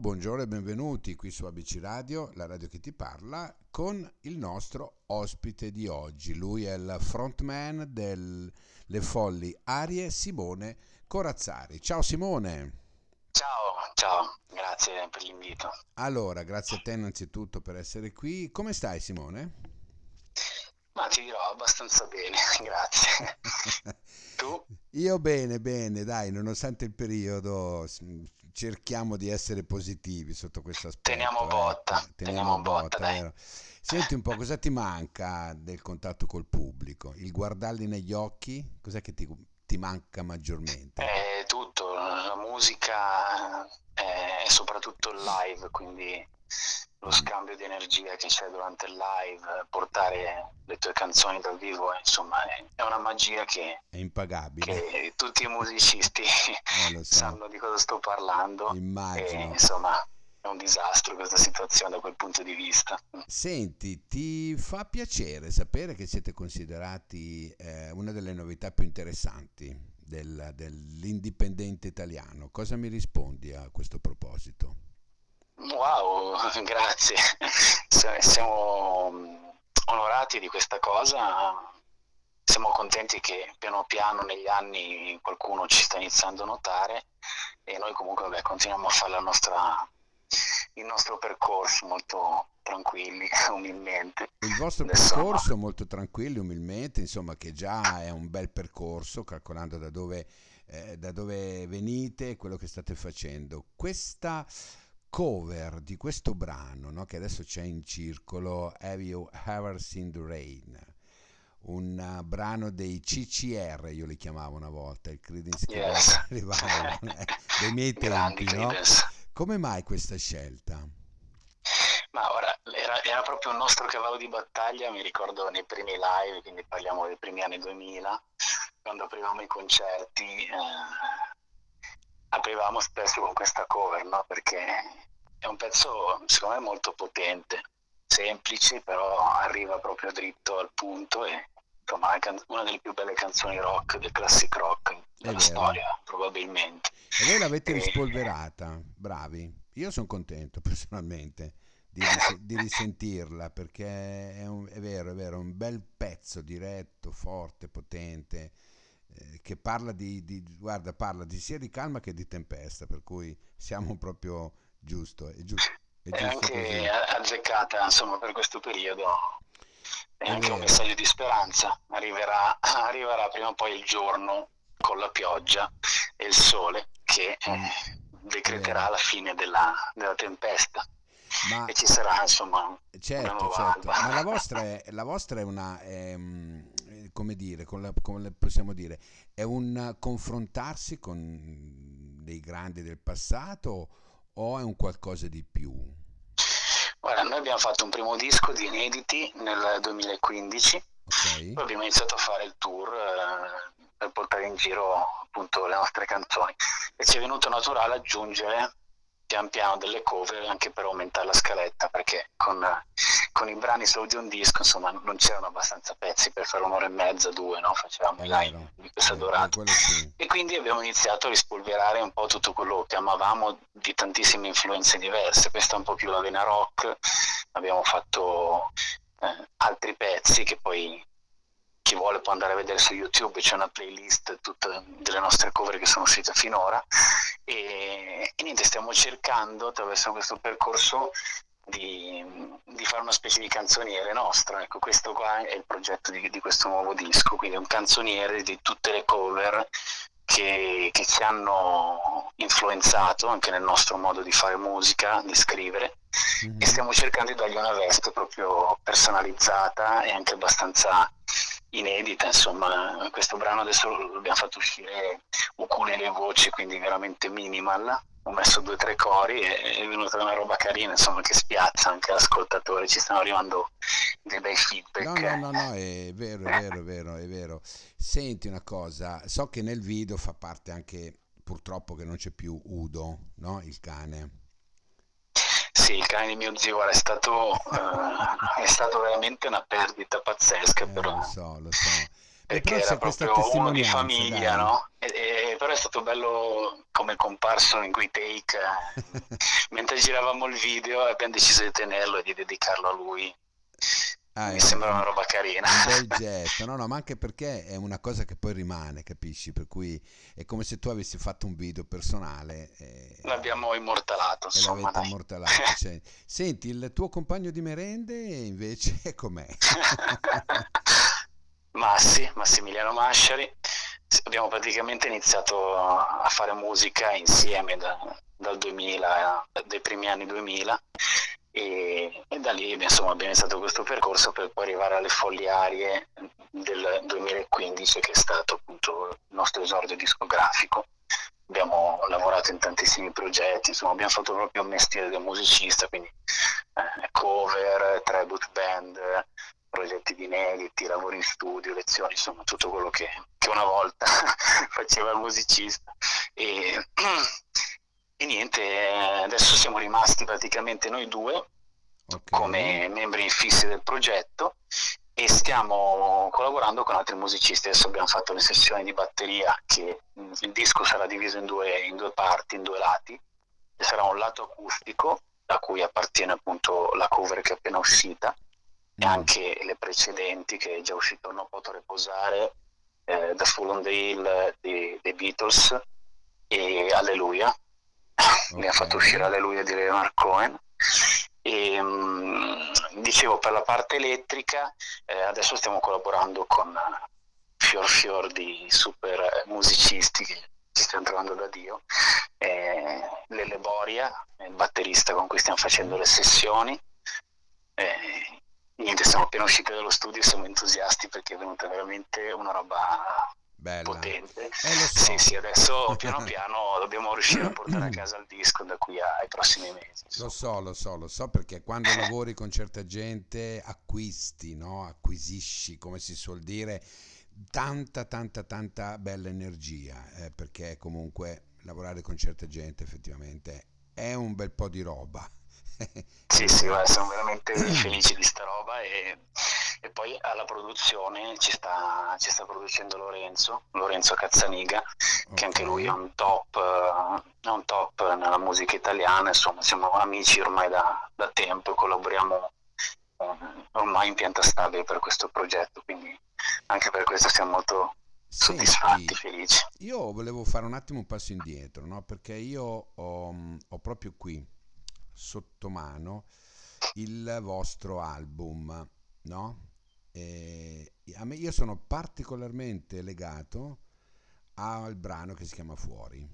buongiorno, e benvenuti qui su ABC Radio, la radio che ti parla, con il nostro ospite di oggi. Lui è il frontman delle Folli Arie, Simone Corazzari. Ciao Simone. Ciao, ciao, grazie per l'invito. Allora, grazie a te innanzitutto per essere qui. Come stai Simone? Ma ti dirò abbastanza bene, grazie. tu? Io bene, bene, dai, nonostante il periodo cerchiamo di essere positivi sotto questo aspetto. Teniamo botta, eh. teniamo, teniamo botta, botta Senti un po', cosa ti manca del contatto col pubblico? Il guardarli negli occhi? Cos'è che ti, ti manca maggiormente? Eh, tutto, la musica e soprattutto il live, quindi lo scambio di energia che c'è durante il live, portare le tue canzoni dal vivo, insomma, è una magia che è impagabile. Che tutti i musicisti eh, so. sanno di cosa sto parlando. Immagino. E, insomma, è un disastro questa situazione da quel punto di vista. Senti, ti fa piacere sapere che siete considerati eh, una delle novità più interessanti del, dell'indipendente italiano. Cosa mi rispondi a questo proposito? Wow, grazie. Siamo onorati di questa cosa. Siamo contenti che piano piano negli anni qualcuno ci sta iniziando a notare e noi comunque vabbè, continuiamo a fare nostra, il nostro percorso molto tranquilli, umilmente. Il vostro Adesso, percorso molto tranquilli, umilmente, insomma che già è un bel percorso calcolando da dove, eh, da dove venite e quello che state facendo. Questa cover di questo brano no, che adesso c'è in circolo, Have You Ever Seen the Rain? Un uh, brano dei CCR, io li chiamavo una volta, il Creedence yes. Revival, eh, dei miei tempi, no? Come mai questa scelta? Ma ora, era, era, proprio un nostro cavallo di battaglia, mi ricordo nei primi live, quindi parliamo dei primi anni 2000, quando aprivamo i concerti, eh, aprivamo spesso con questa cover, no? perché è un pezzo secondo me molto potente, semplice, però arriva proprio dritto al punto e insomma è una delle più belle canzoni rock del classic rock della storia, probabilmente. E voi l'avete e... rispolverata, bravi. Io sono contento personalmente di, di risentirla perché è, un, è vero, è vero, un bel pezzo diretto, forte, potente eh, che parla di, di, guarda, parla di sia di calma che di tempesta, per cui siamo proprio giusto, è giusto. È, è anche così. azzeccata, insomma, per questo periodo. È, è anche vero. un messaggio di speranza. Arriverà, arriverà prima o poi il giorno con la pioggia e il sole che mm. decreterà la fine della, della tempesta. Ma, e ci sarà insomma certo, certo. ma la vostra è, la vostra è una è, come dire, come, come possiamo dire, è un confrontarsi con dei grandi del passato o è un qualcosa di più? Guarda, noi abbiamo fatto un primo disco di inediti nel 2015, okay. poi abbiamo iniziato a fare il tour eh, per portare in giro appunto le nostre canzoni e ci è venuto naturale aggiungere pian piano delle cover anche per aumentare la scaletta perché con, con i brani solo di un disco insomma non c'erano abbastanza pezzi per fare un'ora e mezza, due, no? facevamo i live di questa dorata sì. e quindi abbiamo iniziato a rispolverare un po' tutto quello che amavamo di tantissime influenze diverse, questa è un po' più la vena rock, abbiamo fatto eh, altri pezzi che poi chi vuole può andare a vedere su YouTube, c'è una playlist tutte delle nostre cover che sono uscite finora. E niente, stiamo cercando attraverso questo percorso di, di, fare una specie di canzoniere nostra. Ecco, questo qua è il progetto di, di, questo nuovo disco, quindi un canzoniere di tutte le cover che, che, ci hanno influenzato anche nel nostro modo di fare musica, di scrivere mm-hmm. e stiamo cercando di dargli una veste proprio personalizzata e anche abbastanza inedita, insomma, questo brano adesso l'abbiamo fatto uscire ukulele e voci, quindi veramente minimal. Ho messo due o tre cori e è venuta una roba carina, insomma, che spiazza anche l'ascoltatore, ci stanno arrivando dei bei feedback. No, no, no, no, è vero, è vero, è vero, è vero. Senti una cosa, so che nel video fa parte anche, purtroppo che non c'è più Udo, no? Il cane sì, il cane di mio zio è stato, uh, è stato veramente una perdita pazzesca. Eh, però. Lo so, lo so. perché era proprio uno di famiglia, dai. no? E, e, stato bello come comparso in quei take mentre giravamo il video abbiamo deciso di tenerlo e di dedicarlo a lui Ah, mi sembra una roba carina. Un bel gesto, no, no, ma anche perché è una cosa che poi rimane, capisci? Per cui è come se tu avessi fatto un video personale. E... L'abbiamo immortalato, insomma. l'avete immortalato. Cioè, senti, il tuo compagno di merende invece com'è? Massi, Massimiliano Masciari. Abbiamo praticamente iniziato a fare musica insieme da, dal 2000, dai primi anni 2000 e, e da lì insomma, abbiamo iniziato questo percorso per poi arrivare alle fogliarie del 2015 che è stato appunto il nostro esordio discografico. Abbiamo lavorato in tantissimi progetti, insomma abbiamo fatto proprio un mestiere del musicista, quindi eh, cover, tribute band, progetti di inediti, lavori in studio, lezioni, insomma tutto quello che, che una volta faceva il musicista. E, e niente, adesso siamo rimasti praticamente noi due okay. come membri fissi del progetto e stiamo collaborando con altri musicisti. Adesso abbiamo fatto le sessioni di batteria che il disco sarà diviso in due, in due parti, in due lati. Ci sarà un lato acustico da cui appartiene appunto la cover che è appena uscita. E anche le precedenti che è già uscito Non Posso Riposare, eh, The Full on the Hill dei, dei Beatles e Alleluia. Okay. mi ha fatto uscire Alleluia di Leonard Cohen. E um, dicevo per la parte elettrica eh, adesso stiamo collaborando con fior fior di super musicisti che ci stiamo trovando da Dio. Eh, Lele Boria il batterista con cui stiamo facendo le sessioni niente siamo appena usciti dallo studio e siamo entusiasti perché è venuta veramente una roba Bella. potente. Eh, so. Sì, sì, adesso piano piano dobbiamo riuscire a portare a casa il disco da qui ai prossimi mesi. Lo so, lo so, lo so perché quando lavori con certa gente acquisti, no? acquisisci, come si suol dire, tanta, tanta, tanta bella energia, eh, perché comunque lavorare con certa gente effettivamente è un bel po' di roba. sì, sì, guarda, siamo veramente felici di sta roba e e poi alla produzione ci sta, ci sta producendo Lorenzo, Lorenzo Cazzaniga, che anche lui è un top, è un top nella musica italiana, insomma siamo amici ormai da, da tempo e collaboriamo eh, ormai in pianta stabile per questo progetto, quindi anche per questo siamo molto soddisfatti, Senti, felici. Io volevo fare un attimo un passo indietro, no? perché io ho, ho proprio qui sotto mano il vostro album, no? Eh, a me, io sono particolarmente legato al brano che si chiama Fuori.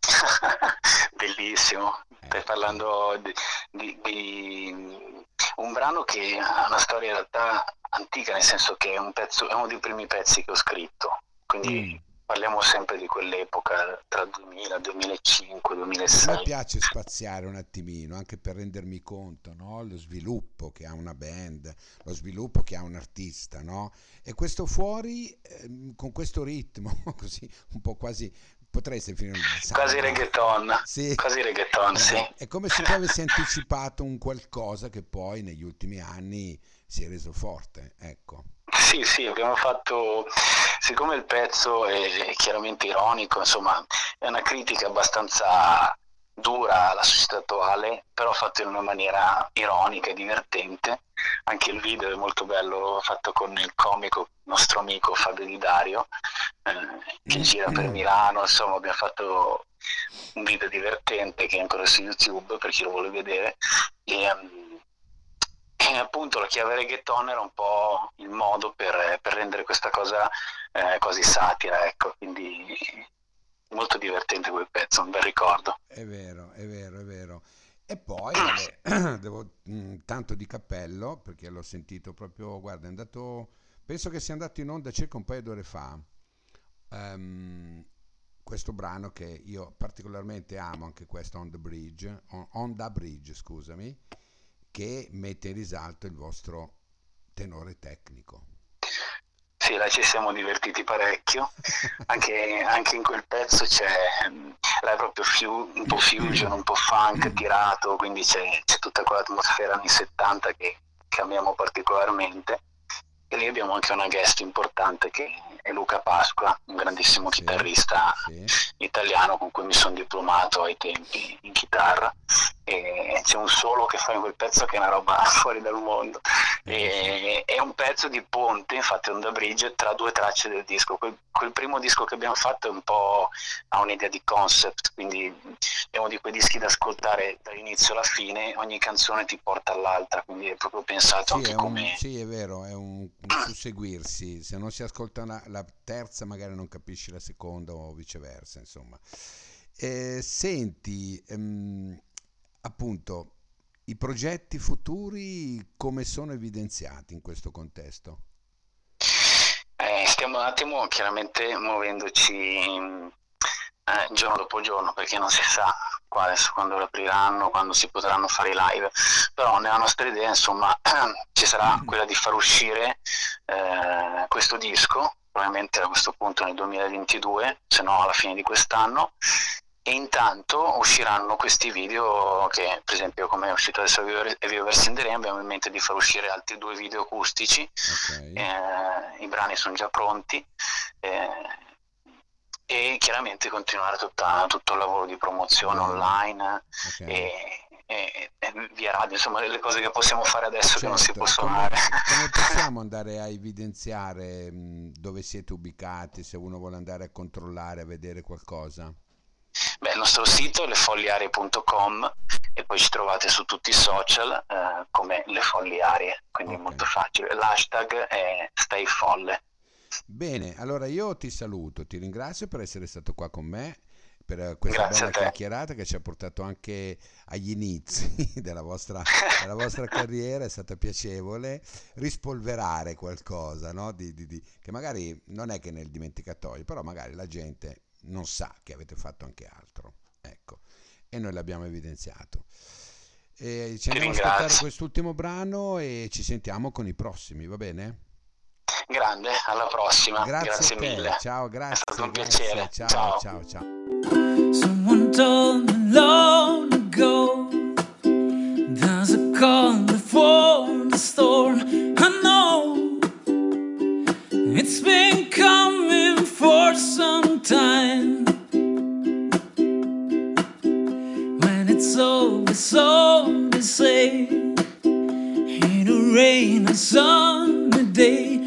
Bellissimo, eh. stai parlando di, di, di, un brano che ha una storia in realtà antica, nel senso che è, un pezzo, è uno dei primi pezzi che ho scritto, quindi mm parliamo sempre di quell'epoca tra 2000, 2005, 2006. A me piace spaziare un attimino anche per rendermi conto no? lo sviluppo che ha una band, lo sviluppo che ha un artista, no? E questo fuori eh, con questo ritmo, così un po' quasi potreste finire quasi reggaeton sì. quasi reggaeton sì. è come se tu avessi anticipato un qualcosa che poi negli ultimi anni si è reso forte ecco sì, sì, abbiamo fatto, siccome il pezzo è chiaramente ironico, insomma, è una critica abbastanza dura alla società attuale, però fatto in una maniera ironica e divertente. Anche il video è molto bello, fatto con il comico nostro amico Fabio Di Dario, eh, che gira per Milano, insomma abbiamo fatto un video divertente che è ancora su YouTube per chi lo vuole vedere. E, um, appunto la chiave reggaeton era un po' il modo per, per rendere questa cosa eh, quasi satira, ecco, quindi molto divertente quel pezzo, un bel ricordo. È vero, è vero, è vero. E poi, vabbè, devo mh, mm, tanto di cappello, perché l'ho sentito proprio, guarda, è andato, penso che sia andato in onda circa un paio d'ore fa, um, questo brano che io particolarmente amo, anche questo, On the Bridge, on, on the Bridge, scusami, che mette in risalto il vostro tenore tecnico. Sì, là ci siamo divertiti parecchio, anche, anche in quel pezzo c'è, là è proprio fiu, un po' fusion, un po' funk tirato, quindi c'è, c'è tutta quell'atmosfera anni 70 che, che amiamo particolarmente. E lì abbiamo anche una guest importante che è Luca Pasqua, un grandissimo sì, chitarrista sì. italiano con cui mi sono diplomato ai tempi in chitarra. E c'è un solo che fa in quel pezzo che è una roba fuori dal mondo. E, è un pezzo di ponte infatti on the bridge tra due tracce del disco. Quel, quel, primo disco che abbiamo fatto è un po' ha un'idea di concept quindi è uno di quei dischi da ascoltare dall'inizio alla fine ogni canzone ti porta all'altra quindi è proprio pensato sì, anche è come un, sì è vero è un, un susseguirsi. Se non si ascolta una, la terza magari non capisci la seconda o viceversa insomma eh, senti ehm, appunto i progetti futuri come sono evidenziati in questo contesto? Eh, stiamo un attimo chiaramente muovendoci eh, giorno dopo giorno perché non si sa qua adesso quando apriranno, quando si potranno fare i live, però nella nostra idea insomma ci sarà quella di far uscire eh, questo disco, probabilmente a questo punto nel 2022, se no alla fine di quest'anno, e intanto usciranno questi video che per esempio come è uscito adesso the Rain abbiamo in mente di far uscire altri due video acustici okay. eh, i brani sono già pronti eh, e chiaramente continuare tutta, tutto il lavoro di promozione online okay. E, e, e, via radio, insomma le cose che possiamo fare adesso certo. che non si certo. possono come, come possiamo andare a evidenziare mh, dove siete ubicati, se uno vuole andare a controllare, a vedere qualcosa? Beh, il nostro sito è lefolliarie.com e poi ci trovate su tutti i social eh, come Le Folli Arie, quindi okay. molto facile. L'hashtag è Stay Folle. Bene, allora io ti saluto, ti ringrazio per essere stato qua con me per questa Grazie bella chiacchierata che ci ha portato anche agli inizi della vostra, della vostra carriera, è stata piacevole rispolverare qualcosa no? di, di, di, che magari non è che nel dimenticatoio, però magari la gente non sa che avete fatto anche altro. Ecco, e noi l'abbiamo evidenziato. E ci andiamo a ascoltare quest'ultimo brano e ci sentiamo con i prossimi, va bene? Grande, alla prossima. Grazie, grazie mille. Ciao, grazie. È stato un grazie. piacere. Ciao, ciao, ciao, ciao. Someone told me long ago There's a call before the storm. I know It's been coming for some time. When it's over, so they say In a rain or sunny day